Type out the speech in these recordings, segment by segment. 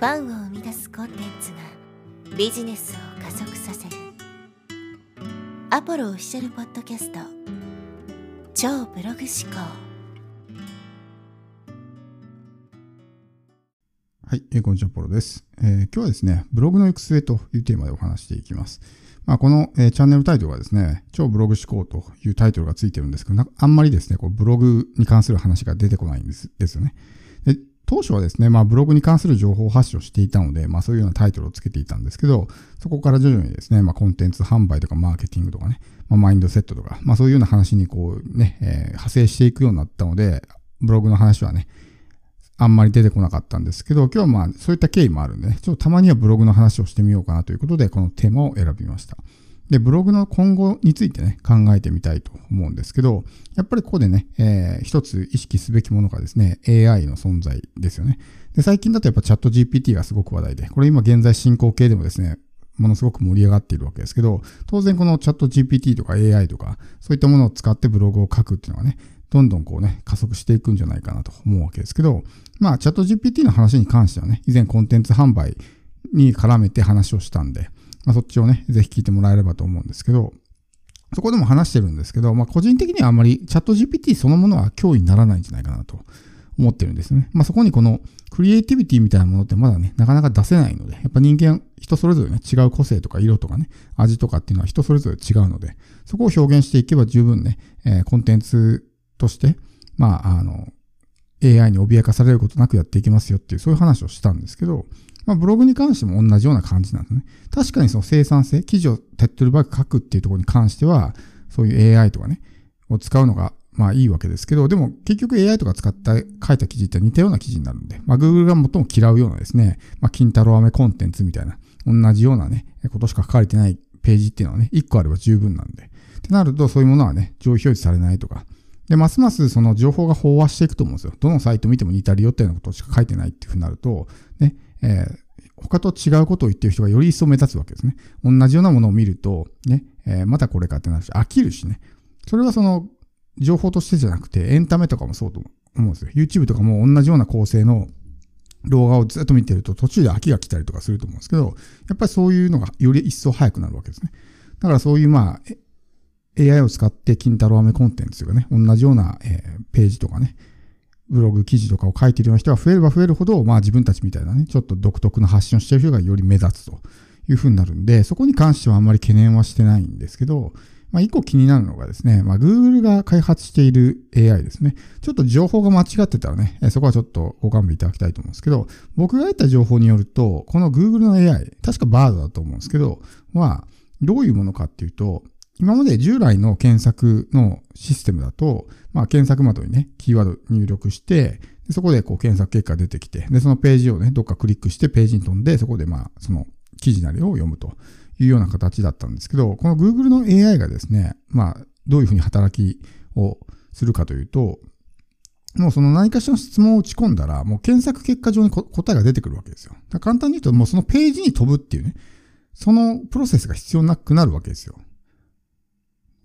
ファンを生み出すコンテンツがビジネスを加速させるアポロオフィシャルポッドキャスト超ブログ思考はい、えー、こんにちは、ポロです、えー、今日はですね、ブログの行く末というテーマでお話していきます。まあ、この、えー、チャンネルタイトルがですね、超ブログ思考というタイトルがついてるんですけど、あんまりですね、こうブログに関する話が出てこないんですですよね。当初はですね、まあブログに関する情報発信をしていたので、まあそういうようなタイトルをつけていたんですけど、そこから徐々にですね、まあコンテンツ販売とかマーケティングとかね、まあマインドセットとか、まあそういうような話にこうね、えー、派生していくようになったので、ブログの話はね、あんまり出てこなかったんですけど、今日はまあそういった経緯もあるんでね、ちょっとたまにはブログの話をしてみようかなということで、このテーマを選びました。で、ブログの今後についてね、考えてみたいと思うんですけど、やっぱりここでね、えー、一つ意識すべきものがですね、AI の存在ですよね。で、最近だとやっぱチャット GPT がすごく話題で、これ今現在進行形でもですね、ものすごく盛り上がっているわけですけど、当然このチャット GPT とか AI とか、そういったものを使ってブログを書くっていうのはね、どんどんこうね、加速していくんじゃないかなと思うわけですけど、まあ、チャット GPT の話に関してはね、以前コンテンツ販売に絡めて話をしたんで、まあ、そっちをね、ぜひ聞いてもらえればと思うんですけど、そこでも話してるんですけど、まあ、個人的にはあまりチャット GPT そのものは脅威にならないんじゃないかなと思ってるんですね。まあ、そこにこのクリエイティビティみたいなものってまだね、なかなか出せないので、やっぱ人間、人それぞれね、違う個性とか色とかね、味とかっていうのは人それぞれ違うので、そこを表現していけば十分ね、えー、コンテンツとして、まあ、あの、AI に脅かされることなくやっていきますよっていう、そういう話をしたんですけど、まあ、ブログに関しても同じような感じなんですね。確かにその生産性、記事を手っ取り早く書くっていうところに関しては、そういう AI とかね、を使うのが、まあいいわけですけど、でも結局 AI とか使った書いた記事って似たような記事になるんで、まあ Google が最も嫌うようなですね、まあ金太郎飴コンテンツみたいな、同じようなね、ことしか書かれてないページっていうのはね、1個あれば十分なんで。ってなると、そういうものはね、上位表示されないとか、で、ますますその情報が飽和していくと思うんですよ。どのサイト見ても似たり寄ったようなことしか書いてないっていうふうになると、ね、えー、他と違うことを言ってる人がより一層目立つわけですね。同じようなものを見ると、ね、えー、またこれかってなるし、飽きるしね。それはその、情報としてじゃなくて、エンタメとかもそうと思うんですよ。YouTube とかも同じような構成の動画をずっと見てると途中で飽きが来たりとかすると思うんですけど、やっぱりそういうのがより一層早くなるわけですね。だからそういうまあ、AI を使って金太郎飴コンテンツがね、同じような、えー、ページとかね、ブログ記事とかを書いているような人が増えれば増えるほど、まあ自分たちみたいなね、ちょっと独特な発信をしている人がより目立つというふうになるんで、そこに関してはあんまり懸念はしてないんですけど、まあ一個気になるのがですね、まあ Google が開発している AI ですね。ちょっと情報が間違ってたらね、そこはちょっとご勘弁いただきたいと思うんですけど、僕が得た情報によると、この Google の AI、確かバードだと思うんですけど、は、どういうものかっていうと、今まで従来の検索のシステムだと、まあ、検索窓にね、キーワード入力して、でそこでこう検索結果出てきて、で、そのページをね、どっかクリックしてページに飛んで、そこでまあ、その記事なりを読むというような形だったんですけど、この Google の AI がですね、まあ、どういうふうに働きをするかというと、もうその何かしらの質問を打ち込んだら、もう検索結果上に答えが出てくるわけですよ。簡単に言うと、もうそのページに飛ぶっていうね、そのプロセスが必要なくなるわけですよ。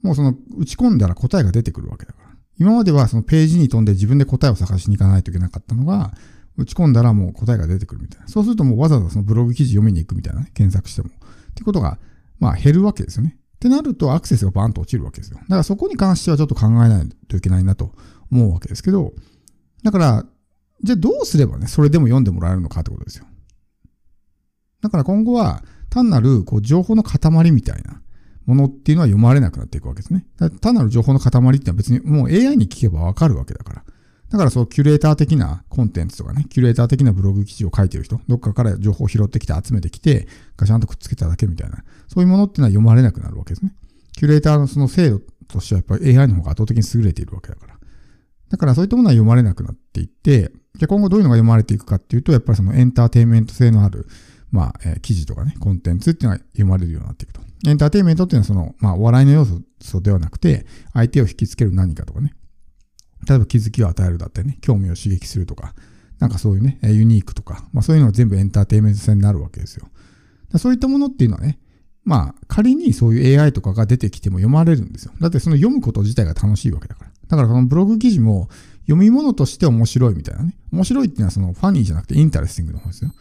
もうその打ち込んだら答えが出てくるわけだから。今まではそのページに飛んで自分で答えを探しに行かないといけなかったのが、打ち込んだらもう答えが出てくるみたいな。そうするともうわざわざそのブログ記事読みに行くみたいなね、検索しても。ってことが、まあ減るわけですよね。ってなるとアクセスがバーンと落ちるわけですよ。だからそこに関してはちょっと考えないといけないなと思うわけですけど、だから、じゃあどうすればね、それでも読んでもらえるのかってことですよ。だから今後は単なるこう情報の塊みたいな、ものっていうのは読まれなくなっていくわけですね。単なる情報の塊っていうのは別にもう AI に聞けばわかるわけだから。だからそうキュレーター的なコンテンツとかね、キュレーター的なブログ記事を書いてる人、どっかから情報を拾ってきて集めてきて、ガシャンとくっつけただけみたいな、そういうものっていうのは読まれなくなるわけですね。キュレーターのその精度としてはやっぱり AI の方が圧倒的に優れているわけだから。だからそういったものは読まれなくなっていって、じゃ今後どういうのが読まれていくかっていうと、やっぱりそのエンターテインメント性のある、まあ、えー、記事とかね、コンテンツっていうのが読まれるようになっていくと。エンターテインメントっていうのはその、まあ、お笑いの要素ではなくて、相手を引きつける何かとかね。例えば気づきを与えるだったりね、興味を刺激するとか、なんかそういうね、ユニークとか、まあそういうのが全部エンターテインメント性になるわけですよ。そういったものっていうのはね、まあ仮にそういう AI とかが出てきても読まれるんですよ。だってその読むこと自体が楽しいわけだから。だからこのブログ記事も読み物として面白いみたいなね。面白いっていうのはその funny じゃなくて interesting の方ですよ。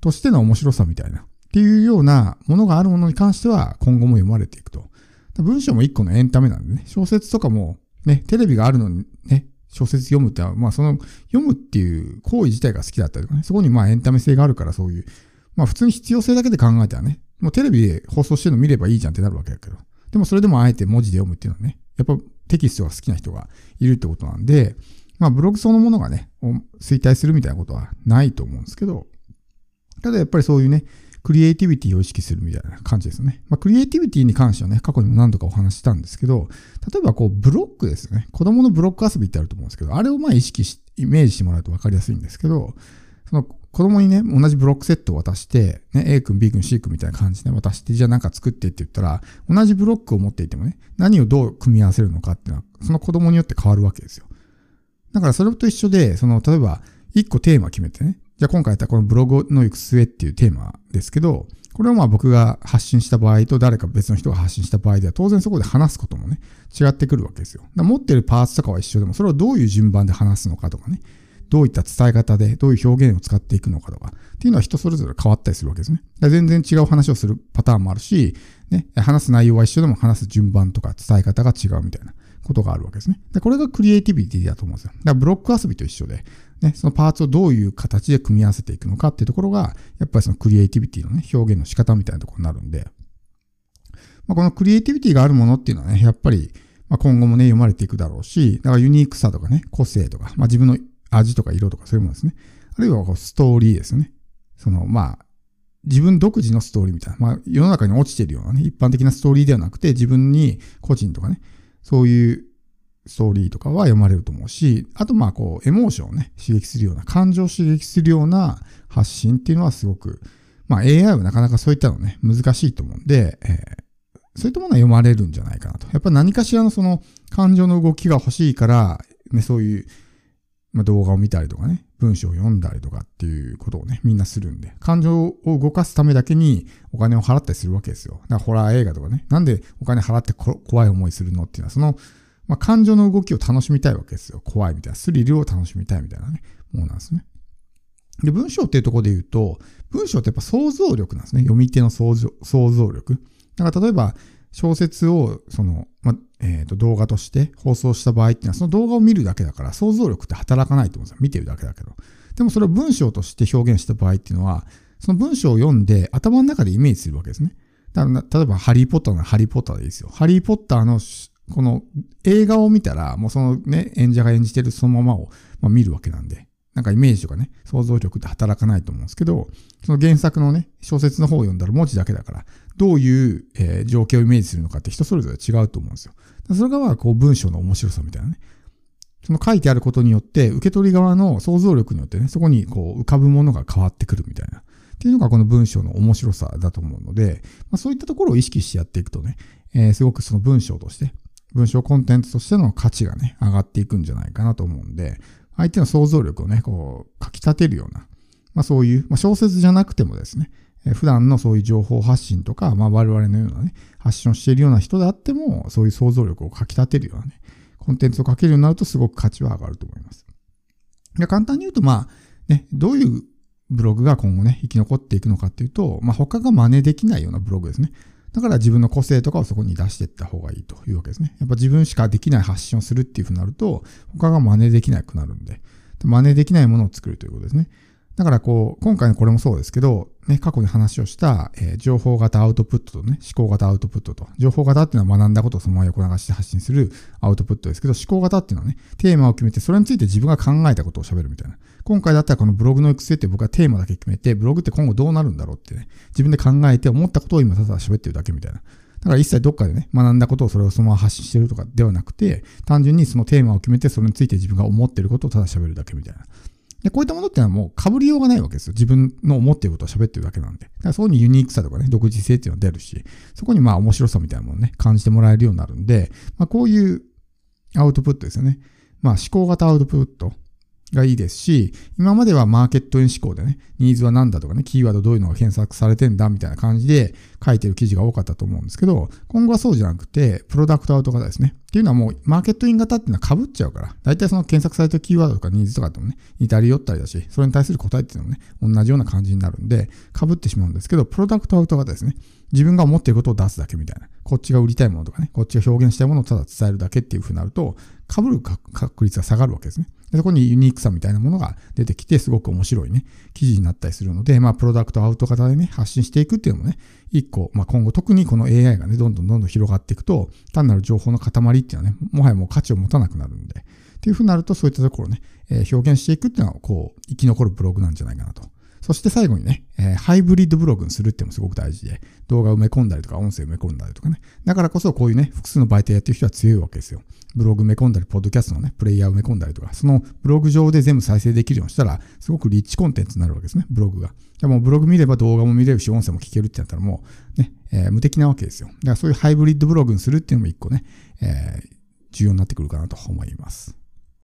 としての面白さみたいな、っていうようなものがあるものに関しては今後も読まれていくと。文章も一個のエンタメなんでね、小説とかもね、テレビがあるのにね、小説読むって、まあその読むっていう行為自体が好きだったりとかね、そこにまあエンタメ性があるからそういう、まあ普通に必要性だけで考えたらね、もうテレビで放送してるの見ればいいじゃんってなるわけだけど、でもそれでもあえて文字で読むっていうのはね、やっぱテキストが好きな人がいるってことなんで、まあブログそのものがね、衰退するみたいなことはないと思うんですけど、ただやっぱりそういうね、クリエイティビティを意識するみたいな感じですよね。まあ、クリエイティビティに関してはね、過去にも何度かお話したんですけど、例えばこう、ブロックですよね。子供のブロック遊びってあると思うんですけど、あれをまあ意識し、イメージしてもらうと分かりやすいんですけど、その子供にね、同じブロックセットを渡して、ね、A 君、B 君、C 君みたいな感じで渡して、じゃあなんか作ってって言ったら、同じブロックを持っていてもね、何をどう組み合わせるのかっていうのは、その子供によって変わるわけですよ。だからそれと一緒で、その、例えば、一個テーマ決めてね、じゃあ今回やったこのブログの行く末っていうテーマですけど、これをまあ僕が発信した場合と誰か別の人が発信した場合では当然そこで話すこともね、違ってくるわけですよ。持ってるパーツとかは一緒でも、それをどういう順番で話すのかとかね、どういった伝え方で、どういう表現を使っていくのかとか、っていうのは人それぞれ変わったりするわけですね。全然違う話をするパターンもあるし、ね、話す内容は一緒でも話す順番とか伝え方が違うみたいなことがあるわけですね。で、これがクリエイティビティだと思うんですよ。だからブロック遊びと一緒で、ね、そのパーツをどういう形で組み合わせていくのかっていうところが、やっぱりそのクリエイティビティのね、表現の仕方みたいなところになるんで、まあ、このクリエイティビティがあるものっていうのはね、やっぱり、まあ、今後もね、読まれていくだろうし、だからユニークさとかね、個性とか、まあ、自分の味とか色とかそういうものですね。あるいはこうストーリーですよね。その、まあ、自分独自のストーリーみたいな、まあ、世の中に落ちてるようなね、一般的なストーリーではなくて、自分に個人とかね、そういうストーリーとかは読まれると思うし、あとまあこう、エモーションをね、刺激するような、感情を刺激するような発信っていうのはすごく、まあ AI はなかなかそういったのね、難しいと思うんで、えー、そういったものは読まれるんじゃないかなと。やっぱ何かしらのその感情の動きが欲しいから、ね、そういう、まあ、動画を見たりとかね、文章を読んだりとかっていうことをね、みんなするんで、感情を動かすためだけにお金を払ったりするわけですよ。だからホラー映画とかね、なんでお金払って怖い思いするのっていうのは、そのまあ、感情の動きを楽しみたいわけですよ。怖いみたいな。スリルを楽しみたいみたいなね、ものなんですね。で、文章っていうところで言うと、文章ってやっぱ想像力なんですね。読み手の想像想像力。だから例えば、小説を、その、まえっ、ー、と、動画として放送した場合っていうのは、その動画を見るだけだから、想像力って働かないと思うんですよ。見てるだけだけど。でもそれを文章として表現した場合っていうのは、その文章を読んで頭の中でイメージするわけですね。だから例えば、ハリーポッターならハリーポッターでいいですよ。ハリーポッターのこの映画を見たら、もうそのね、演者が演じてるそのままを、まあ、見るわけなんで、なんかイメージとかね、想像力って働かないと思うんですけど、その原作のね、小説の方を読んだら文字だけだから、どういう、えー、情景をイメージするのかって人それぞれ違うと思うんですよ。それがまあ、こう文章の面白さみたいなね。その書いてあることによって、受け取り側の想像力によってね、そこにこう浮かぶものが変わってくるみたいな。っていうのがこの文章の面白さだと思うので、まあ、そういったところを意識してやっていくとね、えー、すごくその文章として、文章コンテンツとしての価値がね、上がっていくんじゃないかなと思うんで、相手の想像力をね、こう、かき立てるような、まあそういう、まあ小説じゃなくてもですね、え普段のそういう情報発信とか、まあ我々のようなね、発信をしているような人であっても、そういう想像力をかき立てるようなね、コンテンツをかけるようになるとすごく価値は上がると思います。で簡単に言うと、まあ、ね、どういうブログが今後ね、生き残っていくのかっていうと、まあ他が真似できないようなブログですね。だから自分の個性とかをそこに出していった方がいいというわけですね。やっぱ自分しかできない発信をするっていうふうになると、他が真似できなくなるんで、真似できないものを作るということですね。だからこう、今回のこれもそうですけど、ね、過去に話をした、えー、情報型アウトプットとね、思考型アウトプットと。情報型っていうのは学んだことをそのまま横流して発信するアウトプットですけど、思考型っていうのはね、テーマを決めて、それについて自分が考えたことを喋るみたいな。今回だったらこのブログの育成って僕はテーマだけ決めて、ブログって今後どうなるんだろうってね、自分で考えて思ったことを今ただ喋ってるだけみたいな。だから一切どっかでね、学んだことをそれをそのまま発信してるとかではなくて、単純にそのテーマを決めて、それについて自分が思ってることをただ喋るだけみたいな。で、こういったものってのはもう被りようがないわけですよ。自分の思っていることを喋ってるだけなんで。だからそこにユニークさとかね、独自性っていうのは出るし、そこにまあ面白さみたいなものをね、感じてもらえるようになるんで、まあこういうアウトプットですよね。まあ思考型アウトプット。がいいですし、今まではマーケットイン思考でね、ニーズは何だとかね、キーワードどういうのが検索されてんだみたいな感じで書いてる記事が多かったと思うんですけど、今後はそうじゃなくて、プロダクトアウト型ですね。っていうのはもう、マーケットイン型っていうのは被っちゃうから、大体その検索されてるキーワードとかニーズとかともね、似たり寄ったりだし、それに対する答えっていうのもね、同じような感じになるんで、被ってしまうんですけど、プロダクトアウト型ですね。自分が思っていることを出すだけみたいな。こっちが売りたいものとかね、こっちが表現したいものをただ伝えるだけっていう風になると、被る確率が下がるわけですね。でそこにユニークさみたいなものが出てきて、すごく面白いね、記事になったりするので、まあ、プロダクトアウト型でね、発信していくっていうのもね、一個、まあ、今後特にこの AI がね、どんどんどんどん広がっていくと、単なる情報の塊っていうのはね、もはやもう価値を持たなくなるんで、っていうふうになると、そういったところね、えー、表現していくっていうのは、こう、生き残るブログなんじゃないかなとそして最後にね、えー、ハイブリッドブログにするってのもすごく大事で、動画埋め込んだりとか、音声埋め込んだりとかね。だからこそこういうね、複数の媒体やってる人は強いわけですよ。ブログ埋め込んだり、ポッドキャストのね、プレイヤー埋め込んだりとか、そのブログ上で全部再生できるようにしたら、すごくリッチコンテンツになるわけですね、ブログが。でもブログ見れば動画も見れるし、音声も聞けるってなったらもう、ね、えー、無敵なわけですよ。だからそういうハイブリッドブログにするっていうのも一個ね、えー、重要になってくるかなと思います。